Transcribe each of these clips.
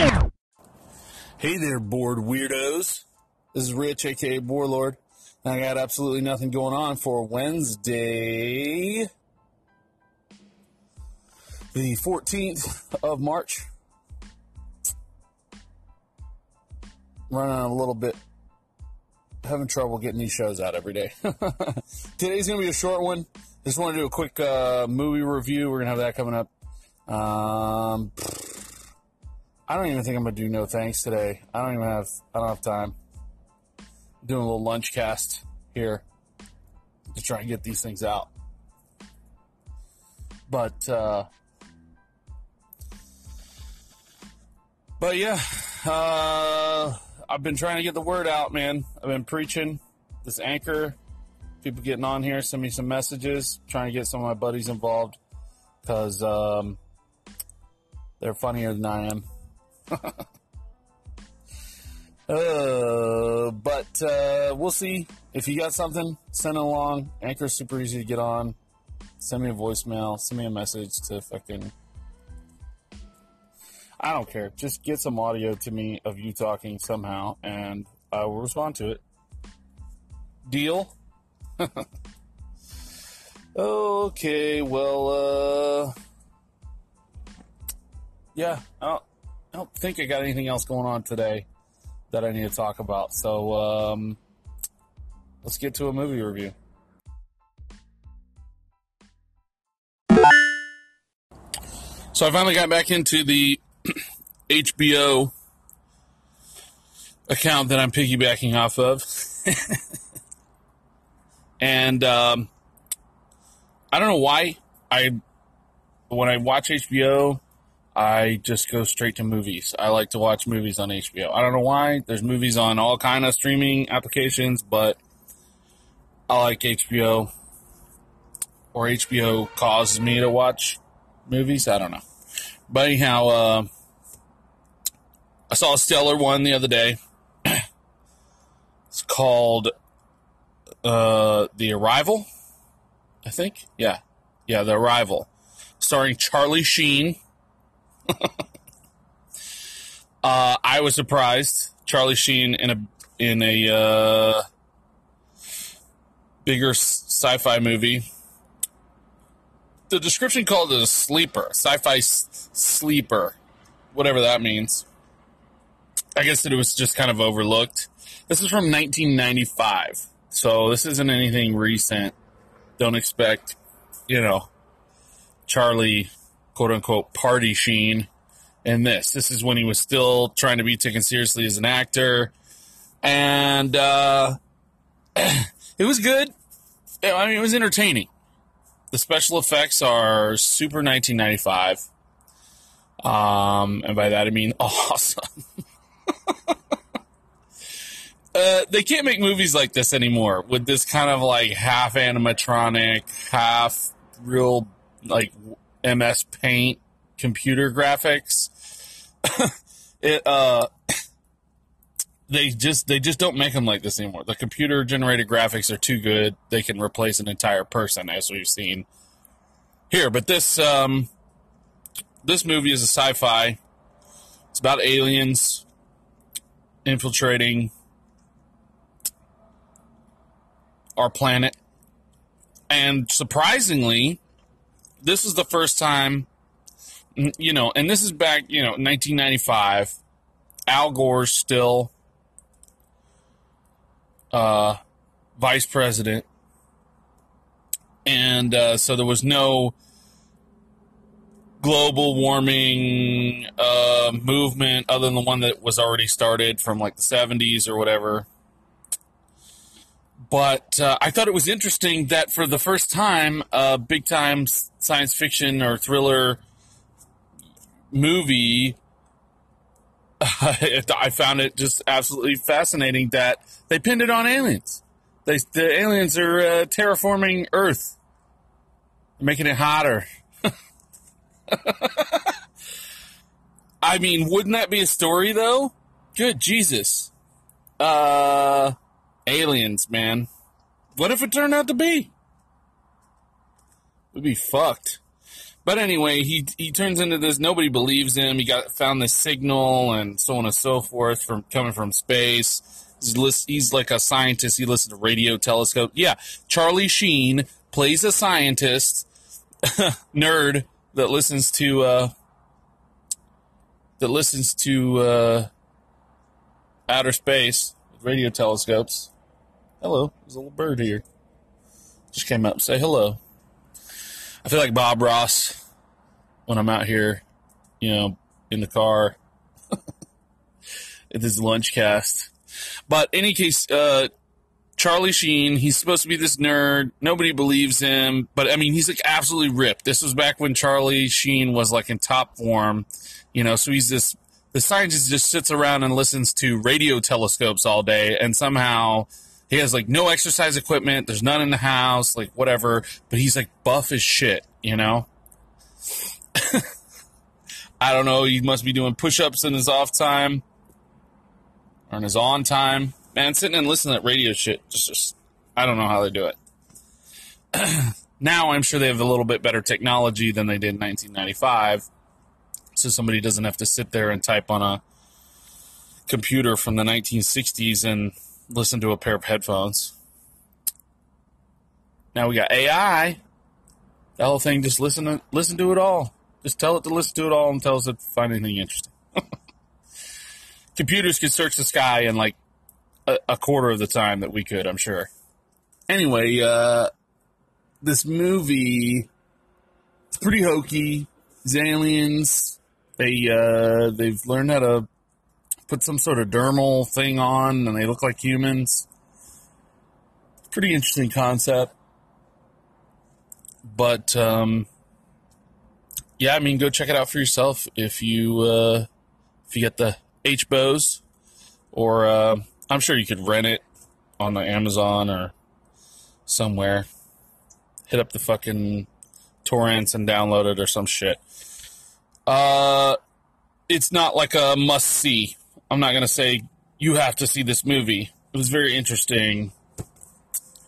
Hey there, bored weirdos. This is Rich, aka Warlord. I got absolutely nothing going on for Wednesday, the 14th of March. Running a little bit, having trouble getting these shows out every day. Today's going to be a short one. Just want to do a quick uh, movie review. We're going to have that coming up. Um, I don't even think I'm gonna do no thanks today. I don't even have I don't have time. I'm doing a little lunch cast here to try and get these things out. But uh But yeah, uh I've been trying to get the word out, man. I've been preaching this anchor, people getting on here, send me some messages, trying to get some of my buddies involved because um, they're funnier than I am. uh, but uh, we'll see. If you got something, send it along. Anchor's super easy to get on. Send me a voicemail. Send me a message to fucking. I don't care. Just get some audio to me of you talking somehow, and I will respond to it. Deal? okay, well, uh. Yeah, I don't, I don't think I got anything else going on today that I need to talk about. So, um, let's get to a movie review. So I finally got back into the HBO account that I'm piggybacking off of. and um, I don't know why I when I watch HBO, I just go straight to movies. I like to watch movies on HBO. I don't know why. There's movies on all kind of streaming applications, but I like HBO. Or HBO causes me to watch movies. I don't know. But anyhow, uh, I saw a stellar one the other day. it's called uh, The Arrival. I think. Yeah. Yeah, The Arrival. Starring Charlie Sheen. uh, I was surprised. Charlie Sheen in a in a uh, bigger sci-fi movie. The description called it a sleeper, sci-fi s- sleeper, whatever that means. I guess that it was just kind of overlooked. This is from 1995, so this isn't anything recent. Don't expect, you know, Charlie, quote unquote, party sheen in this. This is when he was still trying to be taken seriously as an actor. And uh, it was good. I mean, it was entertaining. The special effects are super 1995. Um, and by that I mean awesome. uh, they can't make movies like this anymore with this kind of like half animatronic, half real like MS Paint computer graphics. it uh they just they just don't make them like this anymore. The computer generated graphics are too good. They can replace an entire person as we've seen here. But this um this movie is a sci-fi. It's about aliens infiltrating our planet. And surprisingly, this is the first time, you know, and this is back, you know, 1995. Al Gore's still uh, vice president. And uh, so there was no global warming uh, movement other than the one that was already started from like the 70s or whatever. But uh, I thought it was interesting that for the first time, a big time science fiction or thriller movie, I found it just absolutely fascinating that they pinned it on aliens. They, the aliens are uh, terraforming Earth, making it hotter. I mean, wouldn't that be a story though? Good Jesus. Uh, aliens, man. What if it turned out to be? We'd be fucked. But anyway, he he turns into this. Nobody believes him. He got found this signal and so on and so forth from coming from space. He's, he's like a scientist. He listens to radio telescope. Yeah, Charlie Sheen plays a scientist nerd that listens to uh, that listens to uh, outer space radio telescopes. Hello, there's a little bird here. Just came up. Say hello. I feel like Bob Ross when I'm out here, you know, in the car at this lunch cast. But any case, uh, Charlie Sheen, he's supposed to be this nerd. Nobody believes him, but I mean, he's like absolutely ripped. This was back when Charlie Sheen was like in top form, you know. So he's this the scientist just sits around and listens to radio telescopes all day, and somehow he has like no exercise equipment. There's none in the house, like whatever. But he's like buff as shit, you know. I don't know. He must be doing push-ups in his off time or in his on time. Man, sitting and listening to that radio shit, just, just I don't know how they do it. now I'm sure they have a little bit better technology than they did in 1995, so somebody doesn't have to sit there and type on a computer from the 1960s and listen to a pair of headphones. Now we got AI. The whole thing, just listen to listen to it all. Just tell it to listen to it all and tell us if find anything interesting. Computers could search the sky in like a, a, quarter of the time that we could, I'm sure. Anyway, uh, this movie it's pretty hokey. These aliens, they uh, they've learned how to put some sort of dermal thing on, and they look like humans. Pretty interesting concept, but um, yeah, I mean, go check it out for yourself if you uh, if you get the HBOs, or uh, I'm sure you could rent it on the Amazon or somewhere. Hit up the fucking torrents and download it or some shit. Uh, it's not like a must see. I'm not gonna say you have to see this movie. It was very interesting.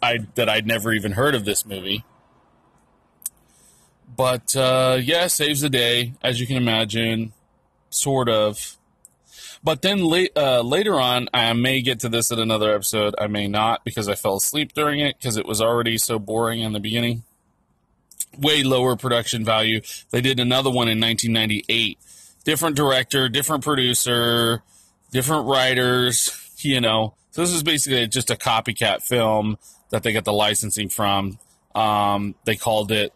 I that I'd never even heard of this movie. But uh, yeah, saves the day, as you can imagine, sort of. But then uh, later on, I may get to this at another episode. I may not because I fell asleep during it because it was already so boring in the beginning. Way lower production value. They did another one in 1998. Different director, different producer, different writers, you know. So this is basically just a copycat film that they got the licensing from. Um, they called it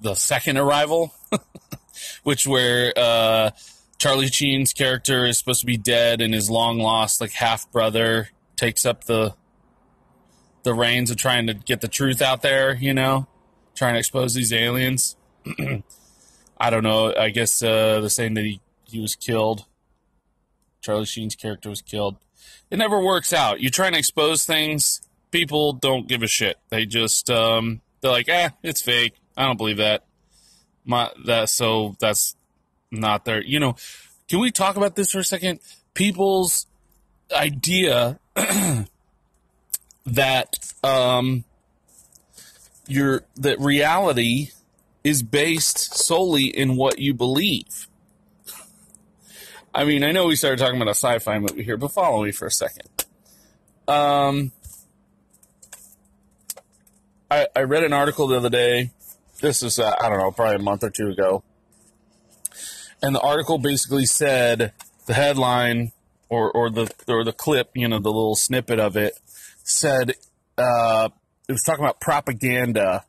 the second arrival, which where uh, Charlie Sheen's character is supposed to be dead, and his long lost like half brother takes up the the reins of trying to get the truth out there. You know, trying to expose these aliens. I don't know. I guess uh, the saying that he he was killed. Charlie Sheen's character was killed. It never works out. You're trying to expose things. People don't give a shit. They just um, they're like, eh, it's fake. I don't believe that. My that so that's not there. You know, can we talk about this for a second? People's idea that um your that reality is based solely in what you believe. I mean, I know we started talking about a sci-fi movie here, but follow me for a second. Um, I, I read an article the other day this is uh, I don't know, probably a month or two ago, and the article basically said the headline or or the or the clip, you know, the little snippet of it said uh, it was talking about propaganda,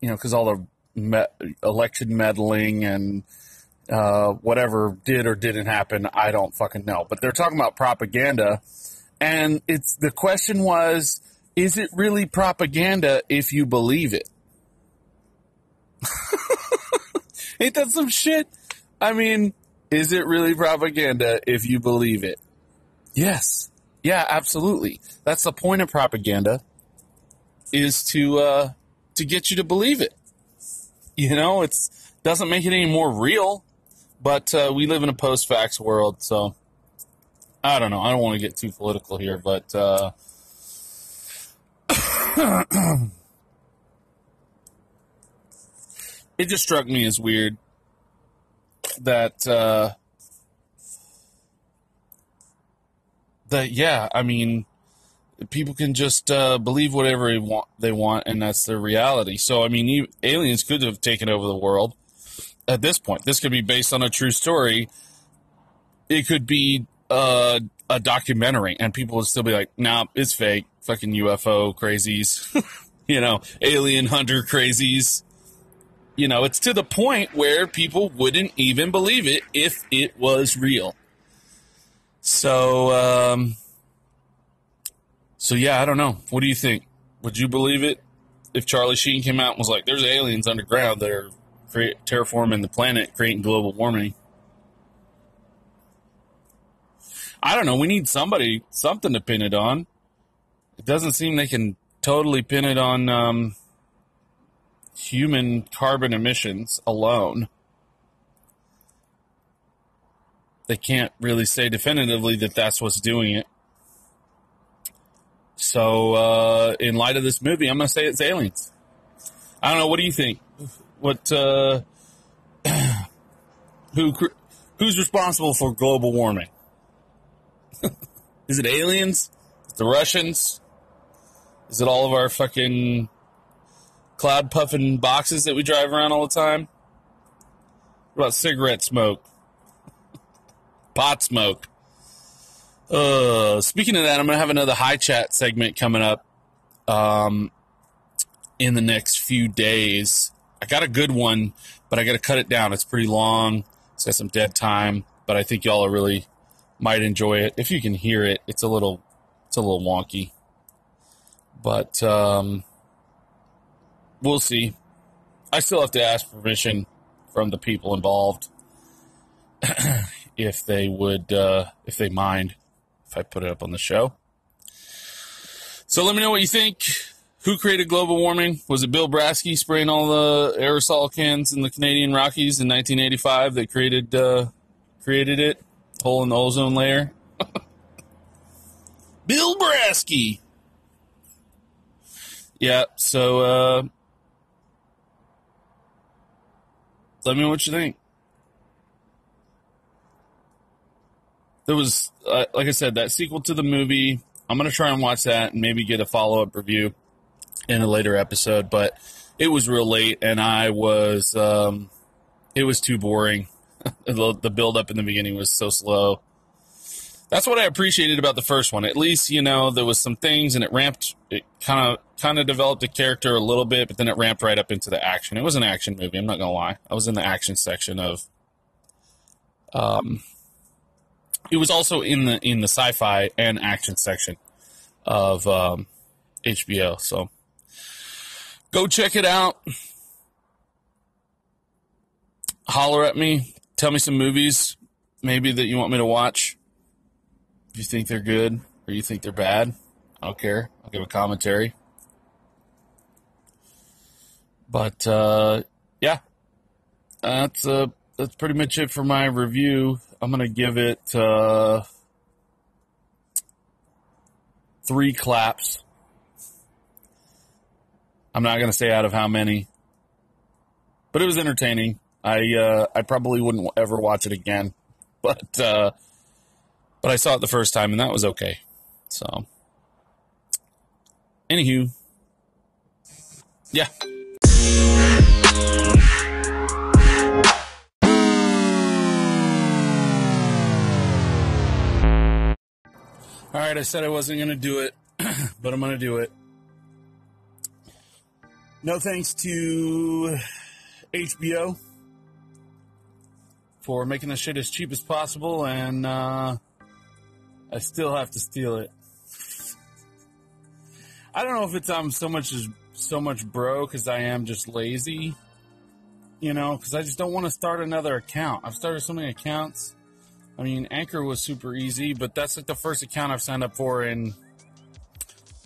you know, because all the me- election meddling and uh, whatever did or didn't happen, I don't fucking know. But they're talking about propaganda, and it's the question was, is it really propaganda if you believe it? Ain't that some shit? I mean, is it really propaganda if you believe it? Yes. Yeah, absolutely. That's the point of propaganda is to uh to get you to believe it. You know, it's doesn't make it any more real, but uh, we live in a post-facts world, so I don't know. I don't want to get too political here, but uh it just struck me as weird that uh, that yeah, I mean, people can just uh, believe whatever they want, they want, and that's their reality. So I mean, aliens could have taken over the world at this point. This could be based on a true story. It could be uh, a documentary, and people would still be like, "Nah, it's fake. Fucking UFO crazies." you know, alien hunter crazies. You know, it's to the point where people wouldn't even believe it if it was real. So, um, so yeah, I don't know. What do you think? Would you believe it if Charlie Sheen came out and was like, "There's aliens underground that are create, terraforming the planet, creating global warming"? I don't know. We need somebody, something to pin it on. It doesn't seem they can totally pin it on um, human carbon emissions alone. They can't really say definitively that that's what's doing it. So, uh, in light of this movie, I'm going to say it's aliens. I don't know. What do you think? What, uh, who, who's responsible for global warming? Is it aliens? Is it the Russians? Is it all of our fucking cloud puffing boxes that we drive around all the time? What about cigarette smoke? Pot smoke? Uh, speaking of that, I'm going to have another high chat segment coming up um, in the next few days. I got a good one, but I got to cut it down. It's pretty long. It's got some dead time, but I think y'all really might enjoy it. If you can hear it, it's a little it's a little wonky. But um, we'll see. I still have to ask permission from the people involved if they would, uh, if they mind, if I put it up on the show. So let me know what you think. Who created global warming? Was it Bill Brasky spraying all the aerosol cans in the Canadian Rockies in 1985 that created uh, created it? Hole in the ozone layer. Bill Brasky. Yeah, so uh, let me know what you think. There was, uh, like I said, that sequel to the movie. I'm to try and watch that and maybe get a follow up review in a later episode, but it was real late and I was, um, it was too boring. the, build up in the beginning was so slow that's what I appreciated about the first one. At least, you know, there was some things and it ramped it kind of kind of developed a character a little bit, but then it ramped right up into the action. It was an action movie, I'm not going to lie. I was in the action section of um it was also in the in the sci-fi and action section of um HBO. So go check it out. Holler at me. Tell me some movies maybe that you want me to watch if you think they're good or you think they're bad, I don't care. I'll give a commentary. But uh, yeah, that's uh, that's pretty much it for my review. I'm gonna give it uh, three claps. I'm not gonna say out of how many, but it was entertaining. I uh, I probably wouldn't ever watch it again, but uh, but I saw it the first time and that was okay. So, anywho, yeah. All right, I said I wasn't going to do it, but I'm going to do it. No thanks to HBO for making the shit as cheap as possible and uh, I still have to steal it. I don't know if it's I'm so much as so much bro because I am just lazy, you know, because I just don't want to start another account. I've started so many accounts. I mean, Anchor was super easy, but that's like the first account I've signed up for in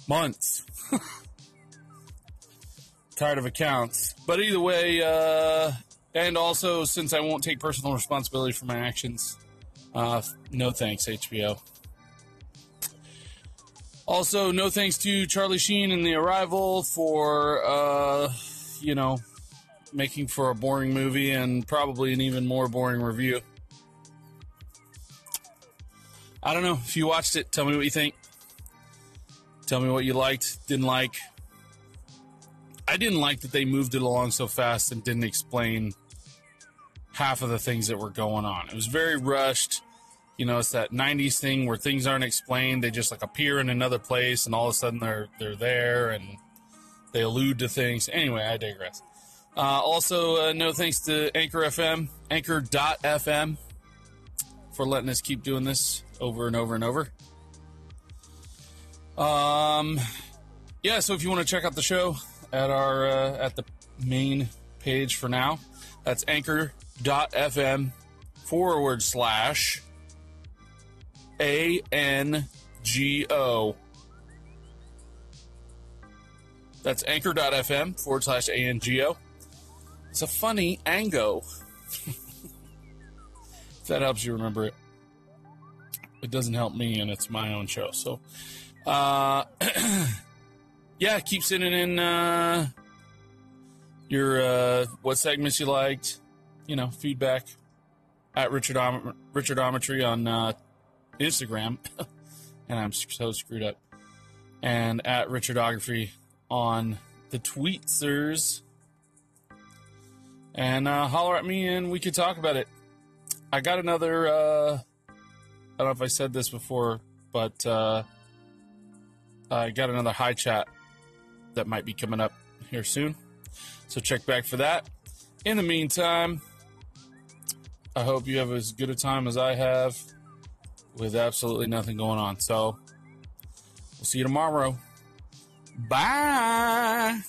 months. Tired of accounts, but either way, uh, and also since I won't take personal responsibility for my actions, uh, no thanks, HBO. Also, no thanks to Charlie Sheen and The Arrival for, uh, you know, making for a boring movie and probably an even more boring review. I don't know. If you watched it, tell me what you think. Tell me what you liked, didn't like. I didn't like that they moved it along so fast and didn't explain half of the things that were going on. It was very rushed. You know, it's that '90s thing where things aren't explained; they just like appear in another place, and all of a sudden they're they're there, and they allude to things. Anyway, I digress. Uh, also, uh, no thanks to Anchor FM, Anchor.fm, for letting us keep doing this over and over and over. Um, yeah. So if you want to check out the show at our uh, at the main page for now, that's Anchor.fm forward slash A N G O. That's anchor.fm forward slash ANGO. It's a funny ango. if that helps you remember it. It doesn't help me, and it's my own show. So, uh, yeah, keep sending in uh, your uh, what segments you liked, you know, feedback at Richard Richardometry on uh, Instagram, and I'm so screwed up, and at Richardography on the tweetsers and uh, holler at me and we could talk about it. I got another. Uh, I don't know if I said this before, but uh, I got another high chat that might be coming up here soon. So check back for that. In the meantime, I hope you have as good a time as I have with absolutely nothing going on. So we'll see you tomorrow. Bye.